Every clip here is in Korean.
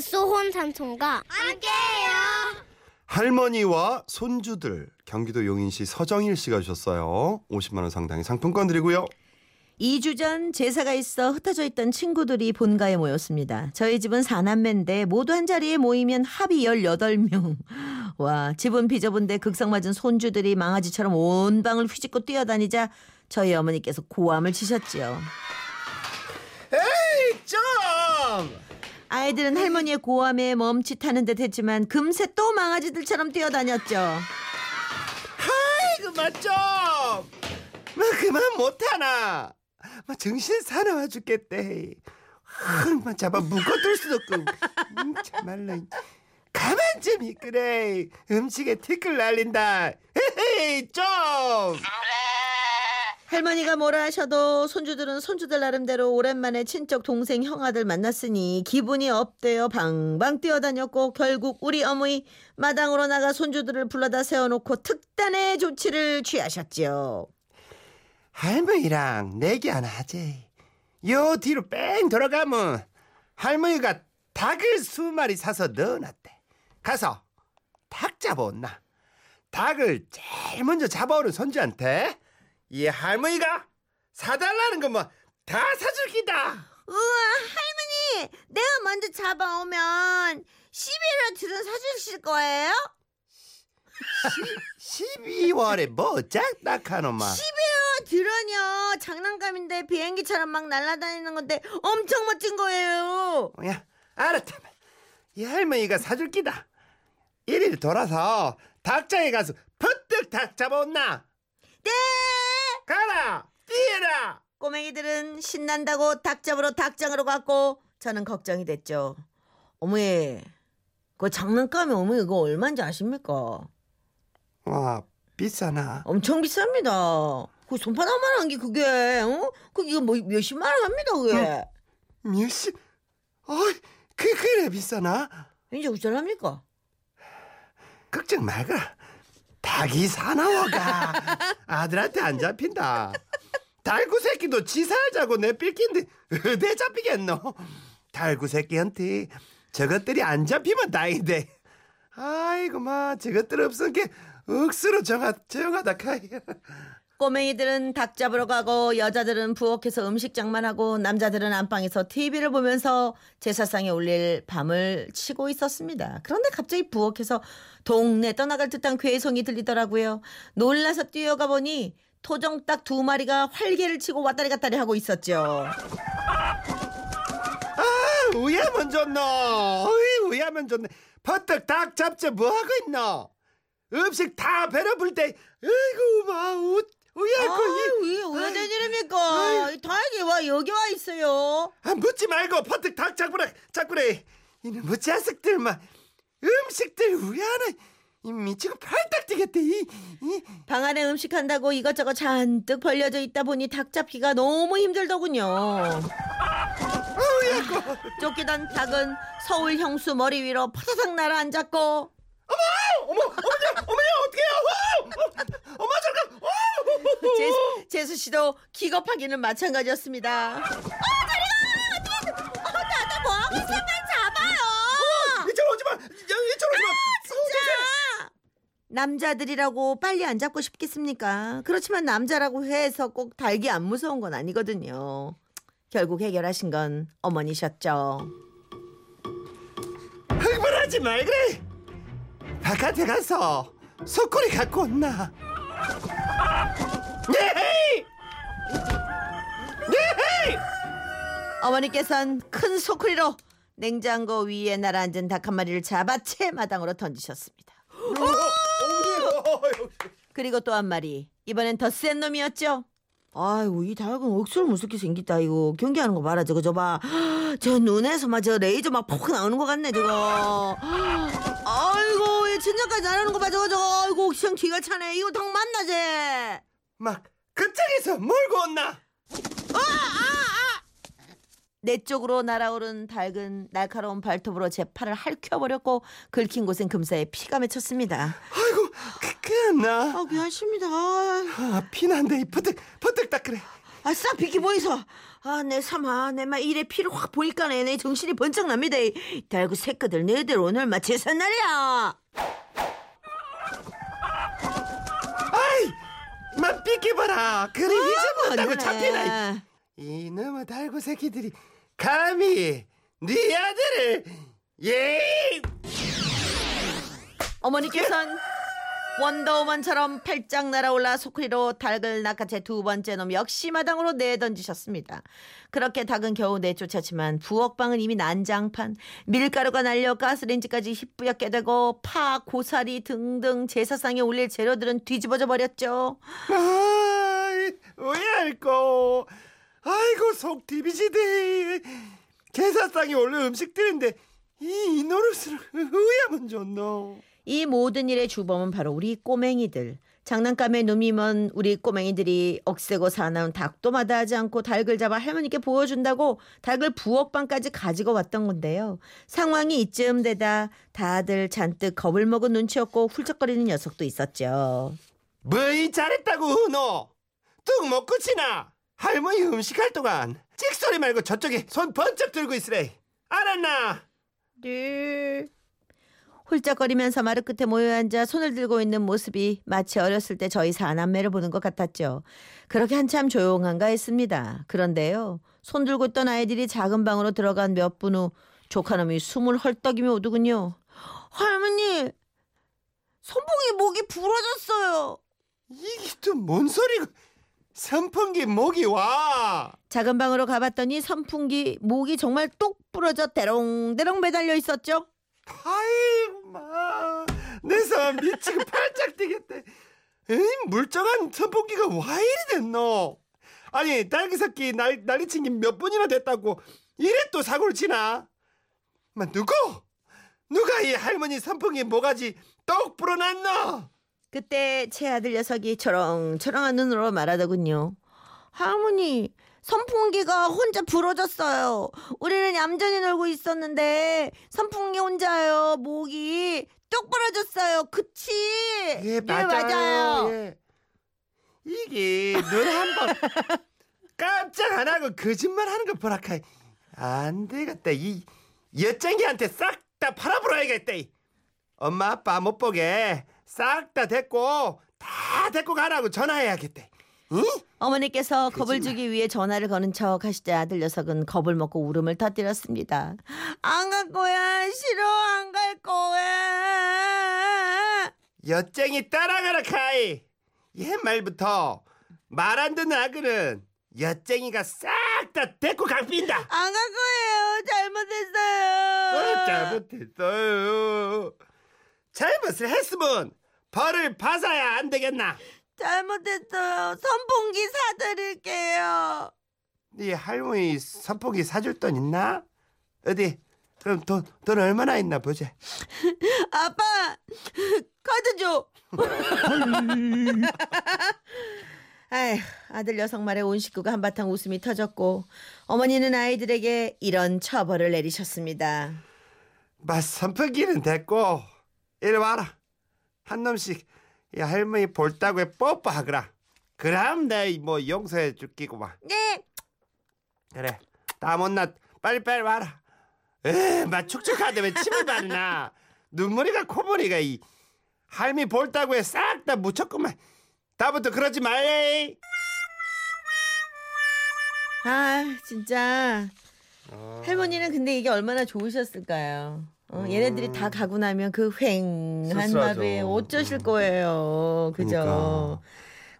갓소혼 삼촌과 함께해요. 할머니와 손주들 경기도 용인시 서정일 씨가 주셨어요. 50만 원 상당의 상품권 드리고요. 2주 전 제사가 있어 흩어져 있던 친구들이 본가에 모였습니다. 저희 집은 사남매인데 모두 한 자리에 모이면 합이 18명. 와, 집은 비좁은데 극성 맞은 손주들이 망아지처럼 온 방을 휘짓고 뛰어다니자 저희 어머니께서 고함을 치셨지요. 에이 좀! 아이들은 할머니의 고함에 멈칫하는 듯 했지만 금세 또 망아지들처럼 뛰어다녔죠. 아이고 맞죠? 뭐 그만 못하나? 뭐 정신 사나워 죽겠대. 막 잡아 묶어둘 수도 없고 음, 참말로 가만 좀 있그래 음식에 티끌 날린다 헤헤 좀 할머니가 뭐라 하셔도 손주들은 손주들 나름대로 오랜만에 친척 동생 형아들 만났으니 기분이 업되어 방방 뛰어다녔고 결국 우리 어머니 마당으로 나가 손주들을 불러다 세워놓고 특단의 조치를 취하셨지요. 할머니랑 내기 하나 하지. 요 뒤로 뺑 돌아가면 할머니가 닭을 수 마리 사서 넣어놨대. 가서 닭 잡아온나. 닭을 제일 먼저 잡아오는 손주한테 이 할머니가 사달라는 거뭐다 사줄 기다 우와 할머니 내가 먼저 잡아오면 11월 들은 사주실 거예요? 12월에 뭐 짝딱하노마 11월 들은요 장난감인데 비행기처럼 막 날아다니는 건데 엄청 멋진 거예요. 야 알았다면 이 할머니가 사줄 기다 이리 돌아서 닭장에 가서 퍼뜩 닭 잡아온나 네. 가라 뛰어라 꼬맹이들은 신난다고 닭 잡으러 닭장으로 갔고 저는 걱정이 됐죠. 어머니, 그 장난감이 어머니 그거 얼마인지 아십니까? 와 비싸나 엄청 비쌉니다. 그 손바닥 만한 게 그게, 어? 그게 뭐 몇십만 원 합니다, 그게. 몇십 어이 그 그래 비싸나 이제 어쩌랍니까? 걱정 말거라 닭이 사나워가. 아들한테 안 잡힌다. 달구 새끼도 지 살자고 내빌긴데 어디 잡히겠노? 달구 새끼한테 저것들이 안 잡히면 다행인데. 아이고 마 저것들 게 억수로 정하, 정하다 카이 꼬맹이들은 닭 잡으러 가고 여자들은 부엌에서 음식 장만 하고 남자들은 안방에서 TV를 보면서 제사상에 올릴 밤을 치고 있었습니다. 그런데 갑자기 부엌에서 동네 떠나갈 듯한 괴성이 들리더라고요. 놀라서 뛰어가 보니 토종닭 두 마리가 활개를 치고 왔다리 갔다리 하고 있었죠. 아 우야면 좋노 어이 우야면 좋네 버떡 닭 잡지 뭐하고 있노 음식 다 배려 불 때 아이고 마 우, 우야고 아유, 이게 왜된 일입니까? 이 닭이 와 여기 와 있어요. 아, 묻지 말고 버뜩 닭 잡으라 잡구래 이놈의 뭐 자식들만 음식들 우야나 이 미치고 팔딱 뛰겠대 이, 이. 방 안에 음식 한다고 이것저것 잔뜩 벌려져 있다 보니 닭 잡기가 너무 힘들더군요. 우야고 쫓기던 닭은 서울 형수 머리 위로 파사삭 날아앉았고 어머 어머니 어머니 어떡해요 어, 엄마 잠깐 어. 제수, 제수 씨도 기겁하기는 마찬가지였습니다. 어, 다리가! 어, 나도 뭐하고 있으면 잡아요! 이쪽으로 오지 마 이쪽으로 오지 마 진짜! 남자들이라고 빨리 안 잡고 싶겠습니까? 그렇지만 남자라고 해서 꼭 닭이 안 무서운 건 아니거든요. 결국 해결하신 건 어머니셨죠. 흥분하지 말 그래 바깥에 가서 소꼬리 갖고 온나 예헤이 예헤이 어머니께선 큰 소쿠리로 냉장고 위에 날아앉은 닭 한 마리를 잡아 채 마당으로 던지셨습니다. 그리고 또 한 마리. 이번엔 더 센 놈이었죠. 아이고 이 닭은 억수로 무섭게 생겼다 이거 경기하는 거 봐라 저거 저봐 저 눈에서 막 저 레이저 막퍽 나오는 것 같네 저거 아이고 얘 진짜까지 나오는 거 봐 저거 저거. 아이고 시영 기가 차네. 이거 닭 만나지 막 그쪽에서 몰고 온나? 내 쪽으로 날아오른 닭은 날카로운 발톱으로 제 팔을 핥혀버렸고 긁힌 곳엔 금사에 피가 맺혔습니다. 아이고 그, 그랬나? 아 미안합니다. 아, 피난데 이 버뜩 버뜩 딱 그래 아, 싹 비키 보이소. 아, 내 삼아, 내 마 일에 피를 확 보니까네, 내 정신이 번쩍 납니다. 이 달구 새끼들, 너희들 오늘 마 제삿날이야. 아이, 막 비켜봐라. 그래 잊어먹었다고 잡히나. 네. 이놈의 달고 새끼들이 감히 네 아들을 예. 어머니께서는 원더우먼처럼 팔짱 날아올라 소쿠리로 닭을 낚아채 두 번째 놈 역시 마당으로 내던지셨습니다. 그렇게 닭은 겨우 내쫓았지만 부엌방은 이미 난장판, 밀가루가 날려 가스레인지까지 희뿌옇게 되고 파, 고사리 등등 제사상에 올릴 재료들은 뒤집어져 버렸죠. 왜 할꼬? 아이고 속 디비지대. 제사상에 올린 음식들인데 이, 이 노릇을 의하면 좋노. 이 모든 일의 주범은 바로 우리 꼬맹이들. 장난감에 눈이 먼 우리 꼬맹이들이 억세고 사나운 닭도 마다하지 않고 닭을 잡아 할머니께 보여준다고 닭을 부엌방까지 가지고 왔던 건데요. 상황이 이쯤 되다 다들 잔뜩 겁을 먹은 눈치였고 훌쩍거리는 녀석도 있었죠. 뭐이 잘했다고 너? 뚝 먹고 치나? 할머니 음식할 동안 찍소리 말고 저쪽에 손 번쩍 들고 있으래. 알았나? 네. 훌쩍거리면서 마루 끝에 모여 앉아 손을 들고 있는 모습이 마치 어렸을 때 저희 사남매를 보는 것 같았죠. 그렇게 한참 조용한가 했습니다. 그런데요. 손 들고 있던 아이들이 작은 방으로 들어간 몇 분 후 조카놈이 숨을 헐떡이며 오더군요. 할머니, 선풍기 목이 부러졌어요. 이게 또 뭔 소리고? 선풍기 목이 와. 작은 방으로 가봤더니 선풍기 목이 정말 똑 부러져 대롱대롱 매달려 있었죠. 아이고 마. 내사 미치고 팔짝 뛰겠대. 에이 물쩡한 선풍기가 와 이리 됐노? 아니 딸기 새끼 날, 난리친 게 몇 번이나 됐다고 이래 또 사고를 치나? 마 누구? 누가 이 할머니 선풍기 모가지 똑 불어놨노? 그때 제 아들 녀석이 초롱초롱한 눈으로 말하더군요. 할머니, 선풍기가 혼자 부러졌어요. 우리는 얌전히 놀고 있었는데 선풍기 혼자요. 목이 똑 부러졌어요. 그치? 예, 맞아요. 맞아요. 예. 이게 눈 한번 깜짝 안 하고 거짓말 하는 거 보라카. 안 되겠다. 이 여짱이한테 싹 다 팔아버려야겠다. 이. 엄마 아빠 못 보게 싹 다 데리고 다 데리고 가라고 전화해야겠다. 응? 어머니께서 겁을 거짓말. 주기 위해 전화를 거는 척 하시자 아들 녀석은 겁을 먹고 울음을 터뜨렸습니다. 안 갈 거야. 싫어. 안 갈 거야. 여짱이 따라가라 카이. 옛말부터 말 안 듣는 아그는 여짱이가 싹 다 데리고 가빈다. 안 갈 거예요. 잘못했어요. 어, 잘못했어요. 잘못을 했으면 벌을 받아야 안 되겠나? 잘못했어요. 선풍기 사드릴게요. 네 할머니 선풍기 사줄 돈 있나? 어디? 그럼 돈, 돈 얼마나 있나 보자. 아빠, 카드 줘. 아휴, 아들 녀석 말에 온 식구가 한바탕 웃음이 터졌고 어머니는 아이들에게 이런 처벌을 내리셨습니다. 마 선풍기는 됐고 이리 와라. 한 놈씩 이 할머니 볼따구에 뽀뽀하거라. 그럼 내뭐 용서해 줄기고 막. 네. 그래. 다 못나 빨리빨리 와라. 에, 막 축축하대 왜 침을 바르나? 눈물이가 코머리가 이 할미 볼따구에 싹 다 묻혔구만. 다부터 그러지 말래. 아, 진짜 할머니는 근데 이게 얼마나 좋으셨을까요? 어, 얘네들이 다 가고 나면 그 쓸쓸하죠. 하루에 어쩌실 거예요. 그죠? 그러니까.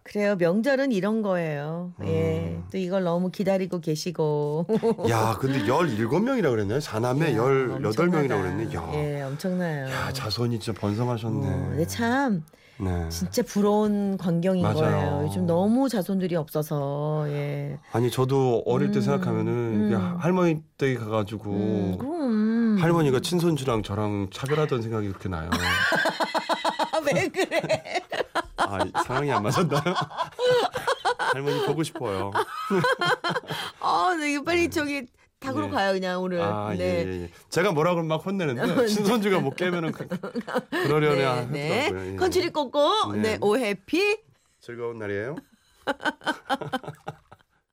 그래요. 명절은 이런 거예요. 예. 음. 또 이걸 너무 기다리고 계시고. 야, 근데 17명이라 그랬나요? 사남매 18명이라 엄청나다. 그랬네. 야. 예, 엄청나요. 야, 자손이 진짜 번성하셨네. 어, 근데 참 네. 진짜 부러운 광경인 맞아요. 거예요. 요즘 너무 자손들이 없어서 예. 아니, 저도 어릴 때 음, 생각하면은 이게 음. 할머니 댁에 가 가지고 음, 그럼 할머니가 친손주랑 저랑 차별하던 생각이 그렇게 나요. 아, 왜 그래? 아, 상황이 안 맞았나요? 할머니 보고 싶어요. 아, 나 이거 빨리 저기 닭으로 네. 가요 그냥 오늘. 아, 네. 예, 예, 예. 제가 뭐라 그러면 막 혼내는데 친손주가 못 깨면은 그, 그러려냐 네, 하더라고요. 네. 예. 컨츄리 꼬꼬, 네. 네, 오해피. 즐거운 날이에요.